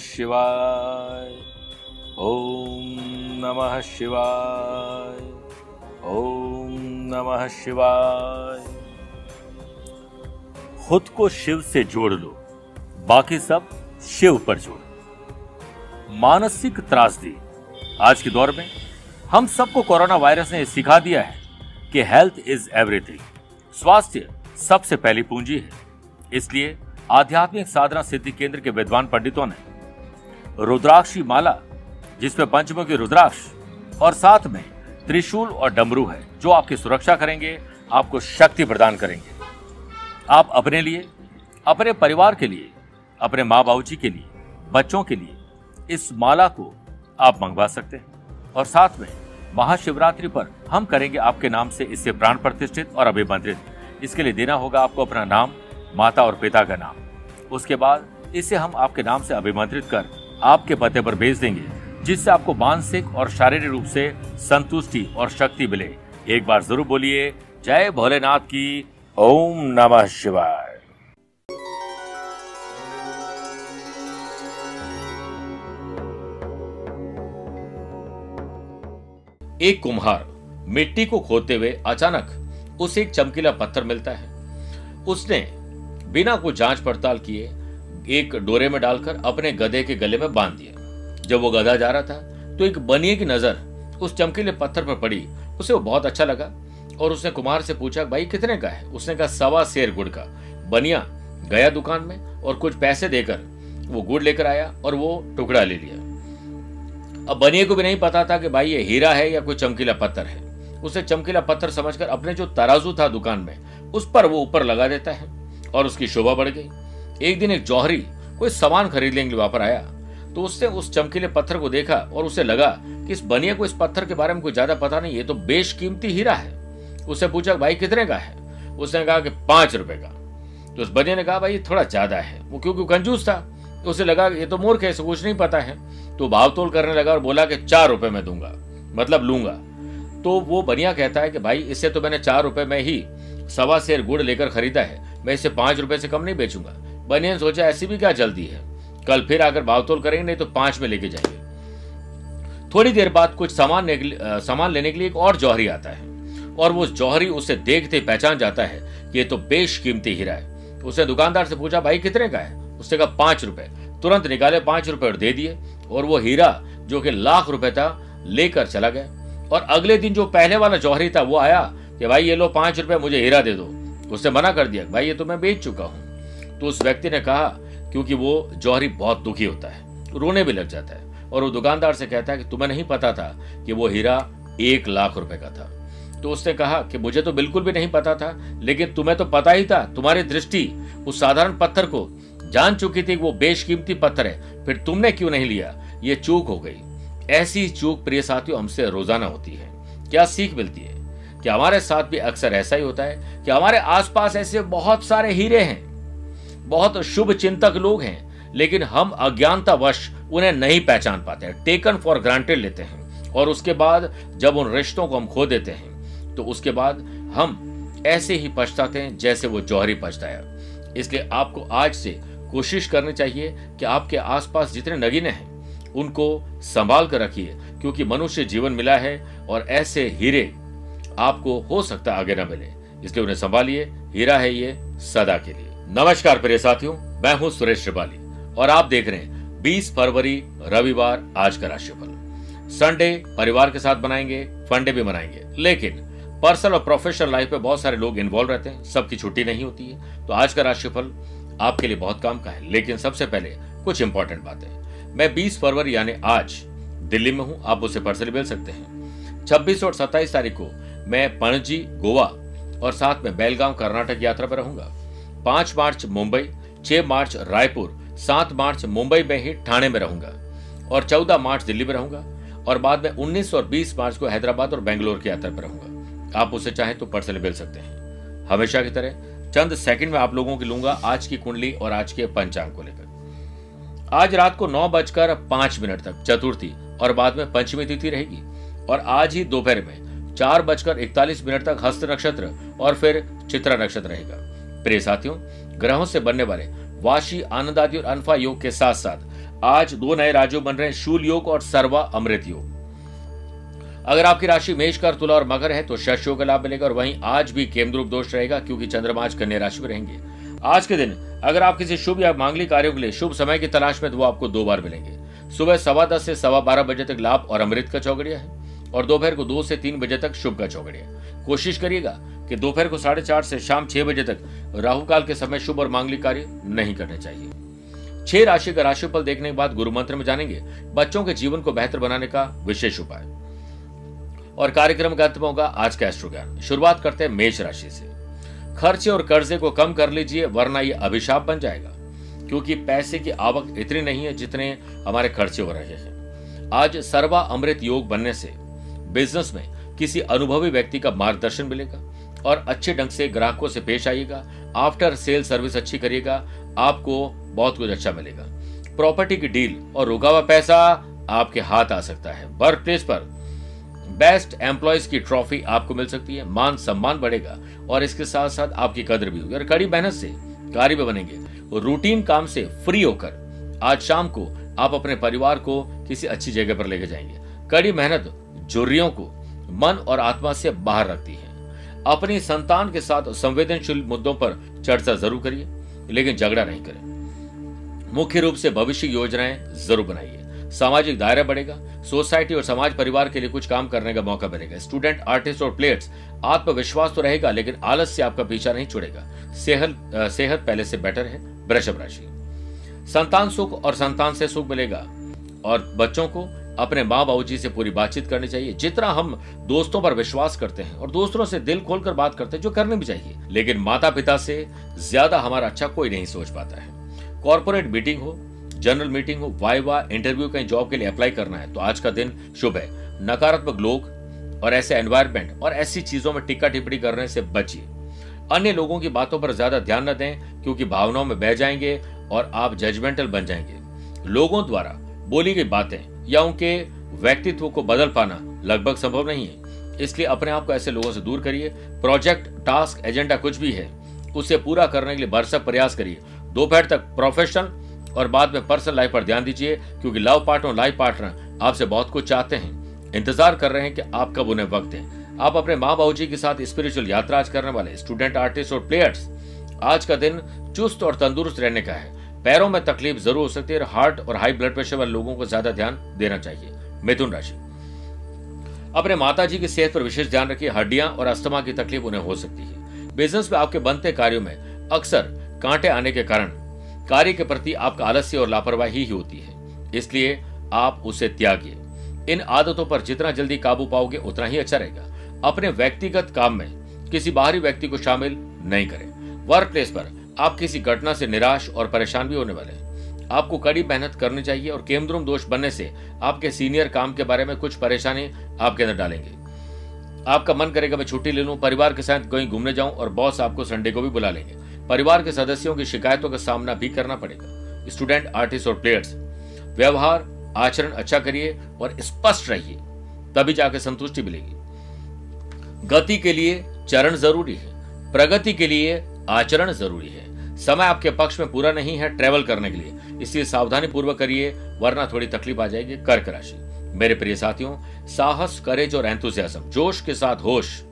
शिवाय। ओम नमः शिवाय। ओम नमः शिवाय। खुद को शिव से जोड़ लो, बाकी सब शिव पर जोड़ो। मानसिक त्रासदी आज के दौर में हम सबको कोरोना वायरस ने सिखा दिया है कि हेल्थ इज़ एवरीथिंग। स्वास्थ्य सबसे पहली पूंजी है। इसलिए आध्यात्मिक साधना सिद्धि केंद्र के विद्वान पंडितों ने रुद्राक्षी माला, जिसमें पंचमुखी रुद्राक्ष और साथ में त्रिशूल और डमरू है, जो आपकी सुरक्षा करेंगे, आपको शक्ति प्रदान करेंगे। आप अपने लिए, अपने परिवार के लिए, अपने माँ बाबू जी के लिए, बच्चों के लिए इस माला को आप मंगवा सकते हैं। और साथ में महाशिवरात्रि पर हम करेंगे आपके नाम से इससे प्राण प्रतिष्ठित और अभिमंत्रित। इसके लिए देना होगा आपको अपना नाम, माता और पिता का नाम। उसके बाद इसे हम आपके नाम से अभिमंत्रित कर आपके पते पर भेज देंगे, जिससे आपको मानसिक और शारीरिक रूप से संतुष्टि और शक्ति मिले। एक बार ज़रूर बोलिए, जय भोलेनाथ की ओम नमः शिवाय। एक कुम्हार मिट्टी को खोदते हुए अचानक उसे एक चमकीला पत्थर मिलता है। उसने बिना कोई जाँच पड़ताल किए एक डोरे में डालकर अपने गधे के गले में बाँध दिया। जब वो गधा जा रहा था तो एक बनिए की नज़र उस चमकीले पत्थर पर पड़ी। उसे वो बहुत अच्छा लगा और उसने कुमार से पूछा, भाई, कितने का है? उसने कहा, सवा शेर गुड़ का। बनिया गया दुकान में और कुछ पैसे देकर वो गुड़ लेकर आया और वो टुकड़ा ले लिया। अब बनिए को भी नहीं पता था कि भाई, ये हीरा है या कोई चमकीला पत्थर है। उसे चमकीला पत्थर समझकर अपने जो तराजू था दुकान में, उस पर वो ऊपर लगा देता है और उसकी शोभा बढ़ गई। एक दिन एक जौहरी कोई सामान खरीदने के लिए पर आया तो उसने उस चमकीले पत्थर को देखा और उसे लगा कि इस बनिया को इस पत्थर के बारे में कोई ज़्यादा पता नहीं, ये तो बेशकीमती हीरा है। उससे पूछा, भाई, कितने का है? उसने कहा कि पाँच रुपए का। तो उस बनिया ने कहा, भाई थोड़ा ज़्यादा है। वो क्योंकि कंजूस था? तो उसे लगा, ये तो मूर्ख है कुछ नहीं पता है। तो भाव तोल करने लगा और बोला कि चार रुपए में दूँगा मतलब लूँगा। तो वो बनिया कहता है कि, भाई इससे तो मैंने चार रुपए में ही सवा शेर गुड़ लेकर खरीदा है। मैं इसे पाँच रुपए से कम नहीं बेचूँगा। बनिया ने सोचा ऐसी भी क्या जल्दी है। कल फिर आकर भाव तोल करेंगे, नहीं तो पाँच में लेके जाएँगे। थोड़ी देर बाद कुछ सामान सामान लेने के लिए एक और जौहरी आता है। और वो जौहरी उसे देखते पहचान जाता है कि ये तो बेशकीमती हीरा है। उसने दुकानदार से पूछा, भाई, कितने का है? उसने कहा, पाँच रुपए। तुरंत निकाले, पाँच रुपए और दे दिए। और वो हीरा, जो कि लाख रुपए था, लेकर चला गया। और अगले दिन जो पहले वाला जौहरी था, वो आया कि, भाई, ये लो पाँच रुपए, मुझे हीरा दे दो। उसने मना कर दिया, भाई, ये तो मैं बेच चुका हूँ। तो उस व्यक्ति ने कहा, क्योंकि वो जौहरी बहुत दुखी होता है, रोने भी लग जाता है। और वो दुकानदार से कहता है कि, तुम्हें नहीं पता था कि वो हीरा एक लाख रुपए का था। तो उसने कहा कि, मुझे तो बिल्कुल भी नहीं पता था, लेकिन तुम्हें तो पता ही था, तुम्हारी दृष्टि उस साधारण पत्थर को जान चुकी थी कि वो बेशकीमती पत्थर है, फिर तुमने क्यों नहीं लिया? ये चूक हो गई। ऐसी चूक प्रिय साथियों, हमसे रोज़ाना होती है। क्या सीख मिलती है? कि हमारे साथ भी अक्सर ऐसा ही होता है? कि हमारे आसपास ऐसे बहुत सारे हीरे हैं बहुत शुभ चिंतक लोग हैं, लेकिन हम अज्ञानतावश उन्हें नहीं पहचान पाते हैं। टेकन फॉर ग्रांटेड लेते हैं। और उसके बाद जब उन रिश्तों को हम खो देते हैं तो उसके बाद हम ऐसे ही पछताते हैं जैसे वो जौहरी पछताया। इसलिए आपको आज से कोशिश करनी चाहिए कि आपके आसपास जितने नगीने हैं, उनको संभाल कर रखिए, क्योंकि मनुष्य जीवन मिला है और ऐसे हीरे आपको हो सकता आगे न मिले। इसलिए उन्हें संभालिए, हीरा है ये, सदा के लिए। नमस्कार प्रिय साथियों, मैं हूँ सुरेश श्रिवाली और आप देख रहे हैं 20 फरवरी, रविवार, आज का राशिफल। संडे परिवार के साथ बनाएँगे फंडे भी मनाएँगे। लेकिन पर्सनल और प्रोफेशनल लाइफ में बहुत सारे लोग इन्वॉल्व रहते हैं, सबकी छुट्टी नहीं होती है। तो आज का राशिफल आपके लिए बहुत काम का है। लेकिन सबसे पहले कुछ इंपॉर्टेंट बातें। मैं 20 फरवरी यानी आज दिल्ली में हूँ, आप उसे पर्सनली मिल सकते हैं। 26 और 27 तारीख को मैं पणजी, गोवा और साथ में बेलगांव, कर्नाटक यात्रा पर रहूँगा। 5 मार्च मुंबई, छह मार्च रायपुर, सात मार्च मुंबई में ही ठाणे में रहूँगा और 14 मार्च दिल्ली में रहूँगा और बाद में 19 और 20 मार्च को हैदराबाद और बेंगलोर की यात्रा पर रहूँगा। आप उसे चाहें तो पर्सनली मिल सकते हैं। हमेशा की तरह चंद सेकंड में आप लोगों की लूँगा आज की कुंडली और आज के पंचांग को लेकर। आज रात को नौ बजकर पाँच मिनट तक चतुर्थी और बाद में पंचमी तिथि रहेगी और आज ही दोपहर में चार बजकर इकतालीस मिनट तक हस्त नक्षत्र और फिर चित्रा नक्षत्र रहेगा। प्रिय साथियों, ग्रहों से बनने वाले वाशी, आनंदादि और अनफा योग के साथ साथ आज दो नए राज्यों बन रहे हैं, शूल योग और सर्वा अमृत योग। अगर आपकी राशि मेष कर तुला और मकर है तो शश योग का लाभ मिलेगा और वहीं आज भी केमद्रुप दोष रहेगा क्योंकि चंद्रमा आज कन्या राशि में रहेंगे। आज के दिन, अगर आप किसी शुभ या मांगलिक कार्यों के लिए शुभ समय की तलाश में तो वो आपको दो बार मिलेंगे। सुबह सवा दस से सवा बारह बजे तक लाभ और अमृत का चौगड़िया है और दोपहर को दो से तीन बजे तक शुभ का चौगड़िया कोशिश करिएगा कि दोपहर को साढ़े चार से शाम छह बजे तक राहु काल के समय शुभ और मांगलिक कार्य नहीं करने चाहिए। छह राशि का राशिफल देखने के बाद गुरु मंत्र में जानेंगे, बच्चों के जीवन को बेहतर बनाने का विशेष उपाय। और कार्यक्रम का अंत में होगा आज का एस्ट्रो ज्ञान शुरुआत करते हैं मेष राशि से। खर्चे और कर्जे को कम कर लीजिए, वरना ये अभिशाप बन जाएगा। क्योंकि पैसे की आवक इतनी नहीं है जितने हमारे खर्चे हो रहे हैं। आज सर्वा अमृत योग बनने से बिज़नेस में किसी अनुभवी व्यक्ति का मार्गदर्शन मिलेगा। और अच्छे ढंग से ग्राहकों से पेश आइएगा। आफ्टर सेल सर्विस अच्छी करिएगा। आपको बहुत कुछ अच्छा मिलेगा। प्रॉपर्टी की डील और रुका हुआ पैसा आपके हाथ आ सकता है। वर्क प्लेस पर बेस्ट एम्प्लॉयज़ की ट्रॉफी आपको मिल सकती है। मान सम्मान बढ़ेगा और इसके साथ साथ आपकी कदर भी होगी। और कड़ी मेहनत से कार्य भी बनेंगे। रूटीन काम से फ्री होकर आज शाम को आप अपने परिवार को किसी अच्छी जगह पर लेके जाएँगे। कड़ी मेहनत जुर्रियों को मन और आत्मा से बाहर रखती है। अपनी संतान के साथ संवेदनशील मुद्दों पर चर्चा ज़रूर करिए, लेकिन झगड़ा नहीं करें। मुख्य रूप से भविष्य योजनाएँ ज़रूर बनाइए। सामाजिक दायरा बढ़ेगा, सोसाइटी और समाज परिवार के लिए कुछ काम करने का मौका मिलेगा। स्टूडेंट, आर्टिस्ट और प्लेयर्स, आत्मविश्वास तो रहेगा, लेकिन आलस से आपका पीछा नहीं छुड़ेगा। सेहत सेहत पहले से बेटर है, वृषभ राशि। संतान सुख और संतान से सुख मिलेगा, और बच्चों को अपने माँ बाबू जी से पूरी बातचीत करनी चाहिए। जितना हम दोस्तों पर विश्वास करते हैं और दोस्तों से दिल खोलकर बात करते हैं, जो करनी भी चाहिए। लेकिन माता पिता से ज़्यादा हमारा अच्छा कोई नहीं सोच पाता है। कॉर्पोरेट मीटिंग हो, जनरल मीटिंग हो, वाइवा, इंटरव्यू, कहीं जॉब के लिए अप्लाई करना है तो आज का दिन शुभ है। नकारात्मक लोग और ऐसे एनवायरमेंट और ऐसी चीज़ों में टिक्का टिप्पणी करने से बचिए। अन्य लोगों की बातों पर ज़्यादा ध्यान न दें, क्योंकि भावनाओं में बह जाएँगे और आप जजमेंटल बन जाएँगे। लोगों द्वारा बोली गई बातें या उनके व्यक्तित्व को बदल पाना लगभग संभव नहीं है। इसलिए अपने आप को ऐसे लोगों से दूर करिए। प्रोजेक्ट टास्क एजेंडा कुछ भी है, उसे पूरा करने के लिए भरसक प्रयास करिए। दोपहर तक प्रोफेशनल और बाद में पर्सनल लाइफ पर ध्यान दीजिए, क्योंकि लव पार्टनर लाइफ पार्टनर आपसे बहुत कुछ चाहते हैं। इंतज़ार कर रहे हैं कि आप कब उन्हें वक्त दें। आप अपने माँ बाबू जी के साथ स्पिरिचुअल यात्रा आज करने वाले स्टूडेंट आर्टिस्ट और प्लेयर्स आज का दिन चुस्त और तंदुरुस्त रहने का है। पैरों में तकलीफ़ ज़रूर हो सकती है हार्ट और हाई ब्लड प्रेशर वाले लोगों को ज़्यादा ध्यान देना चाहिए। मिथुन राशि। अपने माता जी की सेहत पर विशेष ध्यान रखिए। हड्डियाँ और अस्थमा की तकलीफ़ उन्हें हो सकती है। बिज़नेस में आपके बनते कार्यों में अक्सर कांटे आने के कारण कार्य के प्रति आपका आलस्य और लापरवाही ही होती है। इसलिए आप उसे त्यागिए। इन आदतों पर जितना जल्दी काबू पाओगे, उतना ही अच्छा रहेगा। अपने व्यक्तिगत काम में किसी बाहरी व्यक्ति को शामिल नहीं करें। वर्क प्लेस पर आप किसी घटना से निराश और परेशान भी होने वाले हैं। आपको कड़ी मेहनत करनी चाहिए और केमद्रुम दोष बनने से आपके सीनियर काम के बारे में कुछ परेशानी आपके अंदर डालेंगे। आपका मन करेगा, मैं छुट्टी ले लूँ, परिवार के साथ कहीं घूमने जाऊँ और बॉस आपको संडे को भी बुला लेंगे। परिवार के सदस्यों की शिकायतों का सामना भी करना पड़ेगा। स्टूडेंट, आर्टिस्ट और प्लेयर्स, व्यवहार, आचरण अच्छा करिए और स्पष्ट रहिए, तभी जाकर संतुष्टि मिलेगी। गति के लिए चरण ज़रूरी है, प्रगति के लिए आचरण ज़रूरी है। समय आपके पक्ष में पूरा नहीं है ट्रेवल करने के लिए। इसलिए सावधानी पूर्वक करिए, वरना थोड़ी तकलीफ़ आ जाएगी कर्क राशि। मेरे प्रिय साथियों, साहस करेज और एंथुजियाज्म जोश के साथ होश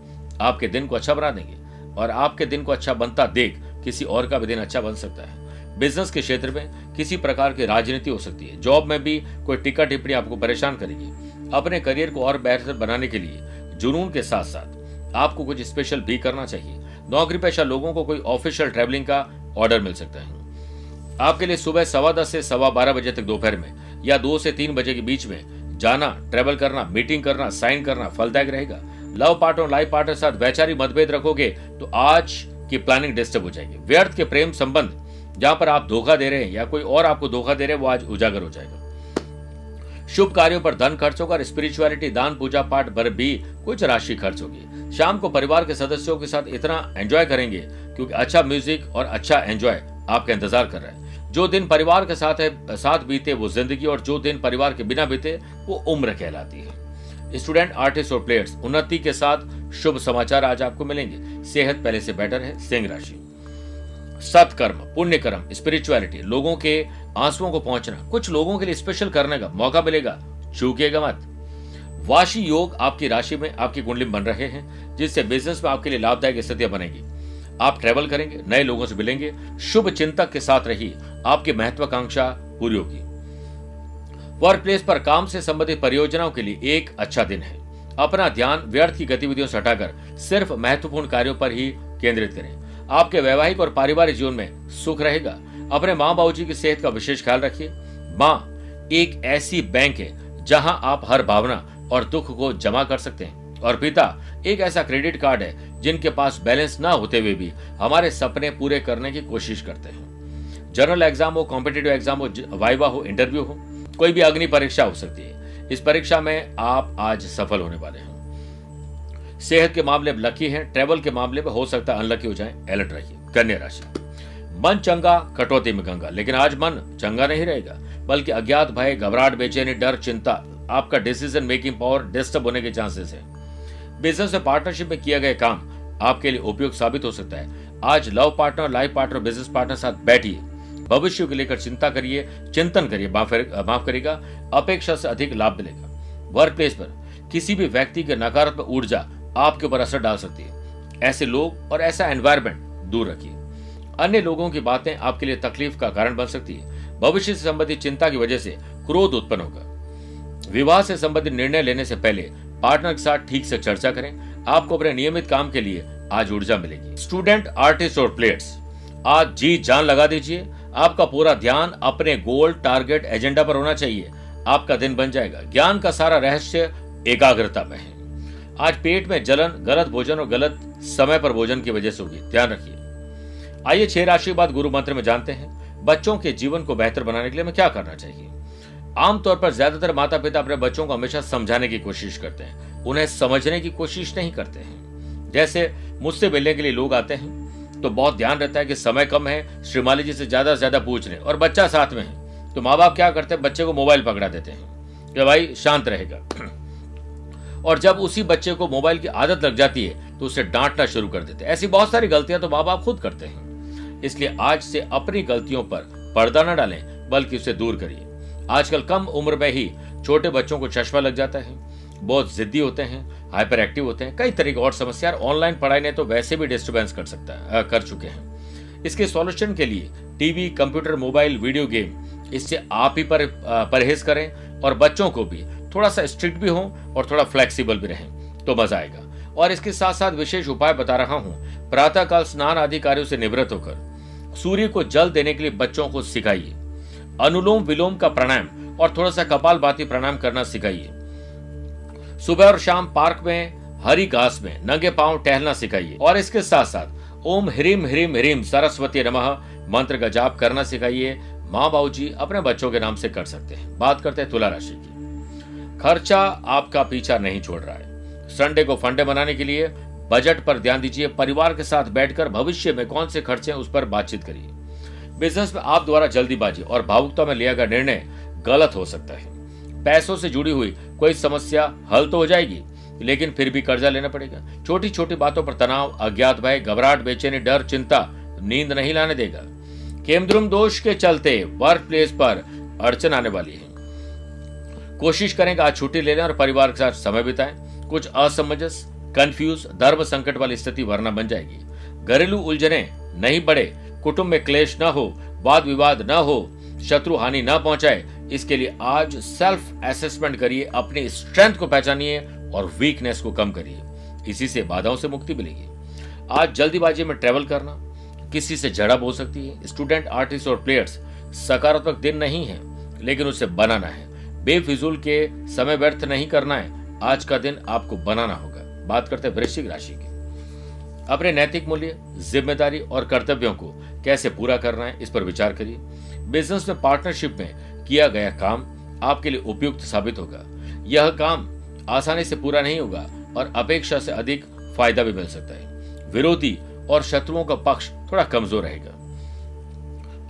आपके दिन को अच्छा बना देंगे और आपके दिन को अच्छा बनता देख किसी और का भी दिन अच्छा बन सकता है। बिज़नेस के क्षेत्र में किसी प्रकार की राजनीति हो सकती है। जॉब में भी कोई टिक्का टिप्पणी आपको परेशान करेगी। अपने करियर को और बेहतर बनाने के लिए जुनून के साथ साथ आपको कुछ स्पेशल भी करना चाहिए। नौकरी पेशा लोगों को कोई ऑफिशियल ट्रैवलिंग का ऑर्डर मिल सकता है। आपके लिए सुबह सवा दस से सवा बारह बजे तक दोपहर में या दो से तीन बजे के बीच में जाना ट्रेवल करना मीटिंग करना साइन करना फलदायक रहेगा। लव पार्टनर लाइफ पार्टनर साथ वैचारिक मतभेद रखोगे तो आज की प्लानिंग डिस्टर्ब हो जाएगी। व्यर्थ के प्रेम संबंध जहाँ पर आप धोखा दे रहे हैं या कोई और आपको धोखा दे रहे हैं, वो आज उजागर हो जाएगा। शुभ कार्यों पर धन खर्च होगा स्पिरिचुअलिटी दान, पूजा पाठ पर भी कुछ राशि खर्च होगी। शाम को परिवार के सदस्यों के साथ इतना एंजॉय करेंगे क्योंकि अच्छा म्यूज़िक और अच्छा एंजॉय आपका इंतज़ार कर रहा है। जो दिन परिवार के साथ है, साथ बीते वो ज़िंदगी और जो दिन परिवार के बिना बीते वो उम्र कहलाती है। स्टूडेंट आर्टिस्ट और प्लेयर्स उन्नति के साथ शुभ समाचार आज आपको मिलेंगे। सेहत पहले से बेटर है, सिंह राशि। सत्कर्म पुण्य कर्म स्पिरिचुअलिटी लोगों के आंसुओं को पहुँचना। कुछ लोगों के लिए स्पेशल करने का मौका मिलेगा, चूकेगा मत। वाशी योग आपकी राशि में आपकी कुंडली बन रहे हैं, जिससे बिज़नेस में आपके लिए लाभदायक स्थितियाँ बनेगी। आप ट्रेवल करेंगे, नए लोगों से मिलेंगे, शुभ चिंतक के साथ रही आपकी महत्वाकांक्षा पूरी होगी। वर्क प्लेस पर काम से संबंधित परियोजनाओं के लिए एक अच्छा दिन है। अपना ध्यान व्यर्थ की गतिविधियों से हटाकर सिर्फ़ महत्वपूर्ण कार्यों पर ही केंद्रित करें। आपके वैवाहिक और पारिवारिक जीवन में सुख रहेगा। अपने माँ बाबू जी की सेहत का विशेष ख्याल रखिए। माँ एक ऐसी बैंक है जहाँ आप हर भावना और दुख को जमा कर सकते हैं। और पिता एक ऐसा क्रेडिट कार्ड है जिनके पास बैलेंस ना होते हुए भी हमारे सपने पूरे करने की कोशिश करते हैं। जनरल एग्ज़ाम हो, कॉम्पिटेटिव एग्ज़ाम हो वाइवा हो, इंटरव्यू हो, कोई भी अग्नि परीक्षा हो सकती है। इस परीक्षा में आप आज सफल होने वाले हैं। सेहत के मामले में लकी हैं ट्रेवल के मामले में हो सकता है अनलकी हो जाए अलर्ट रहिए, कन्या राशि। मन चंगा, कटौती में गंगा, लेकिन आज मन चंगा नहीं रहेगा, बल्कि अज्ञात भय, घबराहट, बेचैनी, डर, चिंता, आपका डिसीज़न मेकिंग पावर डिस्टर्ब होने के चांसेस है। बिज़नेस में पार्टनरशिप में किया गया काम आपके लिए उपयुक्त साबित हो सकता है। आज love partner life partner business partner साथ बैठिए। भविष्य को लेकर चिंता करिए, चिंतन करिए, माफ़ करेगा अपेक्षा से अधिक लाभ मिलेगा। वर्क प्लेस पर किसी भी व्यक्ति के नकारात्मक ऊर्जा आपके ऊपर असर डाल सकती है। ऐसे लोग और ऐसा एनवायरमेंट दूर रखिए। अन्य लोगों की बातें आपके लिए तकलीफ़ का कारण बन सकती है। भविष्य से संबंधित चिंता की वजह से क्रोध उत्पन्न होगा। विवाह से संबंधित निर्णय लेने से पहले पार्टनर के साथ ठीक से चर्चा करें। आपको अपने नियमित काम के लिए आज ऊर्जा मिलेगी। स्टूडेंट आर्टिस्ट और प्लेयर्स आज जी जान लगा दीजिए। आपका पूरा ध्यान अपने गोल टारगेट एजेंडा पर होना चाहिए। आपका दिन बन जाएगा। ज्ञान का सारा रहस्य एकाग्रता में है। आज पेट में जलन, गलत भोजन और गलत समय पर भोजन की वजह से होगी। ध्यान रखिए। आइए छह राशि बाद गुरु मंत्र में जानते हैं। बच्चों के जीवन को बेहतर बनाने के लिए हमें क्या करना चाहिए? आमतौर पर ज़्यादातर माता पिता अपने बच्चों को हमेशा समझाने की कोशिश करते हैं। उन्हें समझने की कोशिश नहीं करते हैं। जैसे मुझसे मिलने के लिए लोग आते हैं तो बहुत ध्यान रहता है कि समय कम है, श्रीमाली जी से ज़्यादा से ज़्यादा पूछ लें। और बच्चा साथ में है तो माँ बाप क्या करते हैं? बच्चे को मोबाइल पकड़ा देते हैं। कि भाई शांत रहेगा। और जब उसी बच्चे को मोबाइल की आदत लग जाती है तो उसे डांटना शुरू कर देते हैं। ऐसी बहुत सारी गलतियाँ तो माँ बाप खुद करते हैं। इसलिए आज से अपनी गलतियों पर पर्दा न डालें, बल्कि उसे दूर करिए। आजकल कम उम्र में ही छोटे बच्चों को चश्मा लग जाता है। बहुत जिद्दी होते हैं हाइपर एक्टिव होते हैं, कई तरह की और समस्या। ऑनलाइन पढ़ाई ने तो वैसे भी डिस्टर्बेंस कर सकता है कर चुके हैं। इसके सॉल्यूशन के लिए TV, computer, mobile, video game, इससे आप ही पर परहेज करें और बच्चों को भी थोड़ा सा स्ट्रिक्ट भी हो और थोड़ा फ्लेक्सिबल भी रहें तो मज़ा आएगा। और इसके साथ साथ विशेष उपाय बता रहा हूँ, प्रातःकाल स्नान आदि कार्यों से निवृत्त होकर, सूर्य को जल देने के लिए बच्चों को सिखाइए। अनुलोम विलोम का प्राणायाम और थोड़ा सा कपाल बाती प्राणायाम करना सिखाइए। सुबह और शाम पार्क में, हरी घास में, नंगे पाँव टहलना सिखाइए। और इसके साथ साथ ओम ह्रीम ह्रीम ह्रीम सरस्वती नमः मंत्र का जाप करना सिखाइए। माँ बाबू जी अपने बच्चों के नाम से कर सकते हैं। बात करते हैं तुला राशि की। खर्चा आपका पीछा नहीं छोड़ रहा है। संडे को फंडे बनाने के लिए बजट पर ध्यान दीजिए, परिवार के साथ बैठकर भविष्य में कौन से खर्चे हैं उस पर बातचीत करिए। बिज़नेस में आप द्वारा जल्दीबाजी और भावुकता में लिया गया निर्णय गलत हो सकता है। पैसों से जुड़ी हुई कोई समस्या हल तो हो जाएगी, लेकिन फिर भी कर्जा लेना पड़ेगा। छोटी छोटी बातों पर तनाव, अज्ञात भय, घबराहट, बेचैनी, डर, चिंता नींद नहीं लाने देगा। केमद्रुम दोष के चलते वर्क प्लेस पर अड़चन आने वाली है। कोशिश करें कि आज छुट्टी ले लें और परिवार के साथ समय बिताएँ। कुछ असमंजस कंफ्यूज धर्म संकट वाली स्थिति वरना बन जाएगी। घरेलू उलझने नहीं बढ़े। कुटुंब में क्लेश न हो, वाद विवाद न हो, शत्रु हानि न पहुँचाए। इसके लिए आज सेल्फ एसेसमेंट करिए, अपनी स्ट्रेंथ को पहचानिए और वीकनेस को कम करिए। इसी से बाधाओं से मुक्ति मिलेगी। आज जल्दीबाजी में ट्रेवल करना किसी से झड़प हो सकती है। स्टूडेंट आर्टिस्ट और प्लेयर्स सकारात्मक दिन नहीं है, लेकिन उसे बनाना है। बेफिजूल के समय व्यर्थ नहीं करना है। आज का दिन आपको बनाना होगा। बात करते हैं वृश्चिक राशि की। अपने नैतिक मूल्य, ज़िम्मेदारी और कर्तव्यों को कैसे पूरा करना है, इस पर विचार करिए। बिज़नेस में पार्टनरशिप में किया गया काम आपके लिए उपयुक्त साबित होगा। यह काम आसानी से पूरा नहीं होगा और अपेक्षा से अधिक फ़ायदा भी मिल सकता है। विरोधी और शत्रुओं का पक्ष थोड़ा कमज़ोर रहेगा।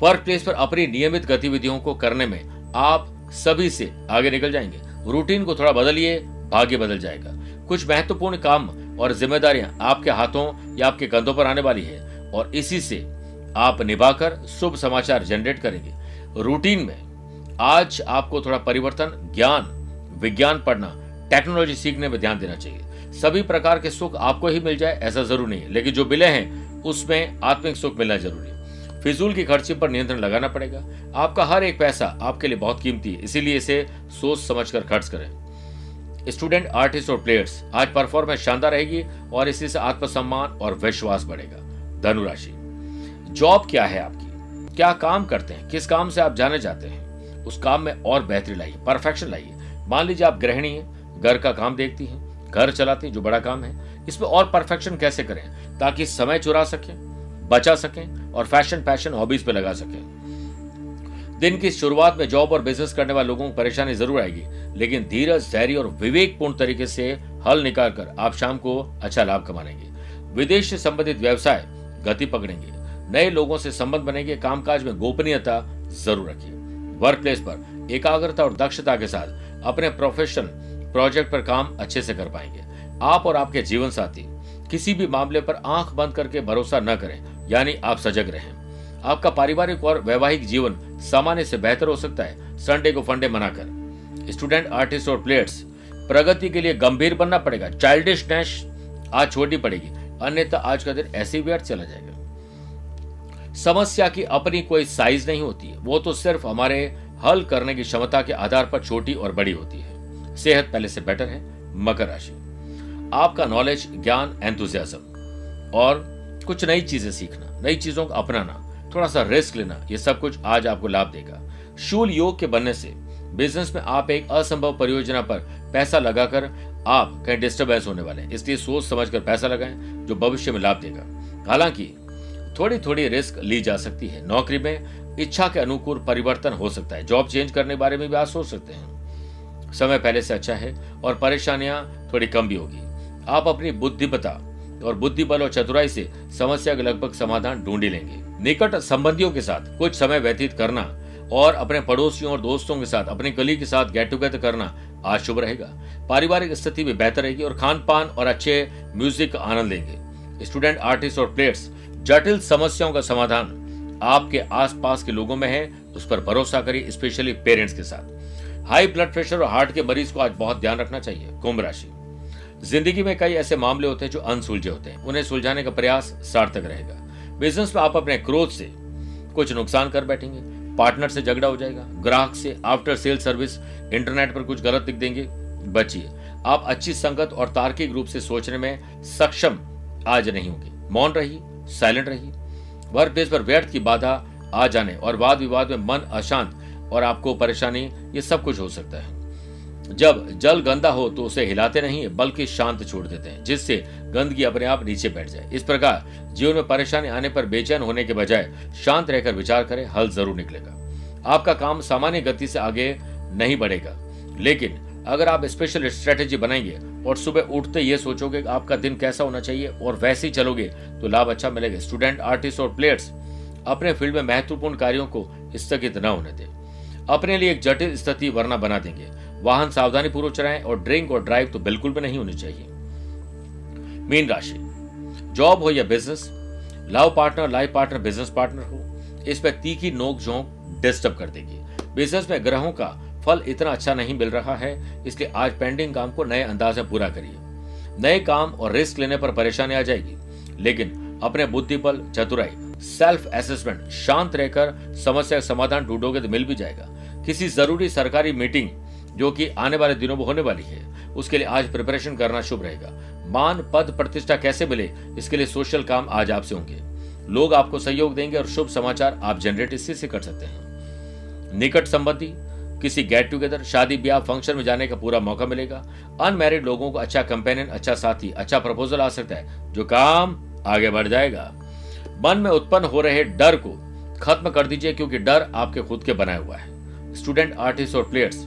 वर्क प्लेस पर अपनी नियमित गतिविधियों को करने में आप सभी से आगे निकल जाएँगे। रूटीन को थोड़ा बदलिए, भाग्य बदल जाएगा। कुछ महत्वपूर्ण काम और जिम्मेदारियाँ आपके हाथों या आपके कंधों पर आने वाली है और इसी से आप निभाकर शुभ समाचार जनरेट करेंगे। रूटीन में आज आपको थोड़ा परिवर्तन, ज्ञान, विज्ञान पढ़ना टेक्नोलॉजी सीखने में ध्यान देना चाहिए। सभी प्रकार के सुख आपको ही मिल जाए, ऐसा ज़रूर नहीं है। लेकिन जो मिले हैं, उसमें आत्मिक सुख मिलना ज़रूरी है। फिजूल की खर्ची पर नियंत्रण लगाना पड़ेगा। आपका हर एक पैसा आपके लिए बहुत कीमती है, इसीलिए इसे सोच समझ कर खर्च करें। स्टूडेंट, आर्टिस्ट और प्लेयर्स, आज परफॉर्मेंस शानदार रहेगी और इसी से आत्मसम्मान और विश्वास बढ़ेगा। धनुराशि, जॉब क्या है आपकी? क्या काम करते हैं? किस काम से आप जाने जाते हैं? उस काम में और बेहतरी लाइए, परफेक्शन लाइए। मान लीजिए आप गृहिणी हैं, घर का काम देखती हैं, घर चलाती हैं, जो बड़ा काम है, इसमें और परफेक्शन कैसे करें? ताकि समय चुरा सकें। बचा सकें और फ़ैशन पैशन हॉबीज पे लगा सकें। दिन की शुरुआत में जॉब और बिज़नेस करने वाले लोगों को परेशानी ज़रूर आएगी, लेकिन धीरज, धैर्य और विवेकपूर्ण तरीके से हल निकाल कर आप शाम को अच्छा लाभ कमाएँगे विदेश से संबंधित व्यवसाय गति पकड़ेंगे। नए लोगों से संबंध बनेंगे। कामकाज में गोपनीयता ज़रूर रखिए। वर्क प्लेस पर एकाग्रता और दक्षता के साथ अपने प्रोफेशन प्रोजेक्ट पर काम अच्छे से कर पाएँगे। आप और आपके जीवन साथी किसी भी मामले पर आँख बंद करके भरोसा न करें। यानी आप सजग रहें। आपका पारिवारिक और वैवाहिक जीवन सामान्य से बेहतर हो सकता है संडे को फंडे मनाकर। स्टूडेंट आर्टिस्ट और प्लेयर्स प्रगति के लिए गंभीर बनना पड़ेगा चाइल्डिशनेस आज छोटी पड़ेगी, अन्यथा आज का दिन ऐसे व्यर्थ चला जाएगा। समस्या की अपनी कोई साइज़ नहीं होती है वो तो सिर्फ़ हमारे हल करने की क्षमता के आधार पर छोटी और बड़ी होती है। सेहत पहले से बेटर है, मकर राशि। आपका नॉलेज ज्ञान एंथुजियाज्म और कुछ नई चीज़ें सीखना, नई चीज़ों को अपनाना थोड़ा सा रिस्क लेना, ये सब कुछ आज आपको लाभ देगा। शूल योग के बनने से बिज़नेस में आप एक असंभव परियोजना पर पैसा लगाकर आप कहीं डिस्टर्बेंस होने वाले हैं। इसलिए सोच समझ कर पैसा लगाएँ, जो भविष्य में लाभ देगा। हालाँकि थोड़ी थोड़ी रिस्क ली जा सकती है। नौकरी में इच्छा के अनुकूल परिवर्तन हो सकता है। जॉब चेंज करने के बारे में भी आप सोच सकते हैं। समय पहले से अच्छा है और परेशानियाँ थोड़ी कम भी होगी। आप अपनी बुद्धिमता और बुद्धि बल और चतुराई से समस्या के लगभग समाधान ढूंढी लेंगे। निकट संबंधियों के साथ कुछ समय व्यतीत करना और अपने पड़ोसियों और दोस्तों के साथ, अपने कली के साथ गेट टुगेदर करना आज शुभ रहेगा। पारिवारिक स्थिति भी बेहतर रहेगी और खान पान और अच्छे म्यूज़िक का आनंद लेंगे। स्टूडेंट आर्टिस्ट और प्लेयर्स जटिल समस्याओं का समाधान आपके आसपास के लोगों में है, उस पर भरोसा करिए स्पेशली पेरेंट्स के साथ। हाई ब्लड प्रेशर और हार्ट के मरीज़ को आज बहुत ध्यान रखना चाहिए। कुंभ राशि। ज़िंदगी में कई ऐसे मामले होते हैं जो अनसुलझे होते हैं। उन्हें सुलझाने का प्रयास सार्थक रहेगा। बिज़नेस में आप अपने क्रोध से कुछ नुकसान कर बैठेंगे। पार्टनर से झगड़ा हो जाएगा। ग्राहक से आफ्टर सेल सर्विस इंटरनेट पर कुछ गलत लिख देंगे। बचिए। आप अच्छी संगत और तार्किक रूप से सोचने में सक्षम आज नहीं होंगे। मौन रहिए साइलेंट रहिए। वर्क प्लेस पर व्यर्थ की बाधा आ जाने और वाद विवाद में मन अशांत और आपको परेशानी, ये सब कुछ हो सकता है। जब जल गंदा हो तो उसे हिलाते नहीं, बल्कि शांत छोड़ देते हैं, जिससे गंदगी अपने आप नीचे बैठ जाए। इस प्रकार जीवन में परेशानी आने पर बेचैन होने के बजाय शांत रहकर विचार करें, हल ज़रूर निकलेगा। आपका काम सामान्य गति से आगे नहीं बढ़ेगा, लेकिन अगर आप स्पेशल स्ट्रेटेजी बनाएँगे और सुबह उठते ये सोचोगे कि आपका दिन कैसा होना चाहिए और वैसे ही चलोगे तो लाभ अच्छा मिलेगा। स्टूडेंट आर्टिस्ट और प्लेयर्स अपने फ़ील्ड में महत्वपूर्ण कार्यों को स्थगित न होने दें। अपने लिए एक जटिल स्थिति वरना बना देंगे। वाहन सावधानी पूर्वक चलाएँ और ड्रिंक और ड्राइव तो बिल्कुल भी नहीं होनी चाहिए। मीन राशि, जॉब हो या business, love partner, life partner, business partner हो, इस पर तीखी नोक झोंक डिस्टर्ब कर देगी। बिज़नेस में ग्रहों का फल इतना अच्छा नहीं मिल रहा है, इसलिए आज पेंडिंग काम को नए अंदाज में पूरा करिए। नए काम और रिस्क लेने पर परेशानी आ जाएगी, लेकिन अपने बुद्धि बल, चतुराई सेल्फ असेसमेंट शांत रहकर समस्या का समाधान ढूंढोगे तो मिल भी जाएगा। किसी ज़रूरी सरकारी मीटिंग जो कि आने वाले दिनों में होने वाली है। उसके लिए आज प्रिपरेशन करना शुभ रहेगा। मान, पद, प्रतिष्ठा कैसे मिले, इसके लिए सोशल काम आज आपसे होंगे। लोग आपको सहयोग देंगे और शुभ समाचार आप जनरेट इसी से कर सकते हैं। निकट संबंधी, किसी गेट टुगेदर शादी, ब्याह फ़ंक्शन में जाने का पूरा मौका मिलेगा। अनमैरिड लोगों को अच्छा कंपेनियन अच्छा साथी अच्छा प्रपोजल आ सकता है, जो काम आगे बढ़ जाएगा। मन में उत्पन्न हो रहे डर को खत्म कर दीजिए, क्योंकि डर आपके खुद के बनाया हुआ है। स्टूडेंट आर्टिस्ट और प्लेयर्स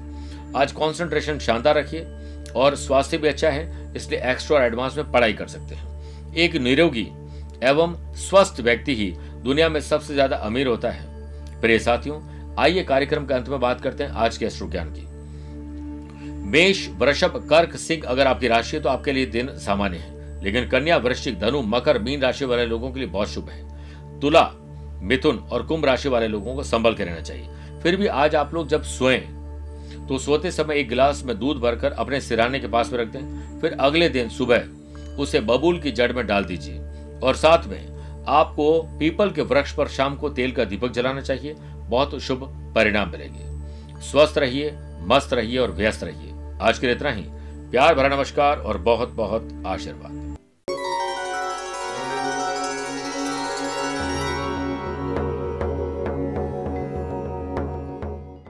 आज कॉन्सेंट्रेशन शानदार रखिए और स्वास्थ्य भी अच्छा है, इसलिए एक्स्ट्रा और एडवांस में पढ़ाई कर सकते हैं। एक निरोगी एवं स्वस्थ व्यक्ति ही दुनिया में सबसे ज़्यादा अमीर होता है। प्रिय साथियों, आइए कार्यक्रम के अंत में बात करते हैं आज के अश्रु ज्ञान की। मेष, वृषभ, कर्क, सिंह अगर आपकी राशि है तो आपके लिए दिन सामान्य है, लेकिन कन्या, वृश्चिक, धनु, मकर, मीन राशि वाले लोगों के लिए बहुत शुभ है। तुला, मिथुन और कुंभ राशि वाले लोगों को संभल के रहना चाहिए। फिर भी आज आप लोग जब सोएँ तो सोते समय एक गिलास में दूध भरकर अपने सिराने के पास में रख दें फिर अगले दिन सुबह उसे बबूल की जड़ में डाल दीजिए। और साथ में आपको पीपल के वृक्ष पर शाम को तेल का दीपक जलाना चाहिए। बहुत शुभ परिणाम मिलेंगे। स्वस्थ रहिए, मस्त रहिए और व्यस्त रहिए। आज के लिए इतना ही। प्यार भरा नमस्कार और बहुत बहुत आशीर्वाद।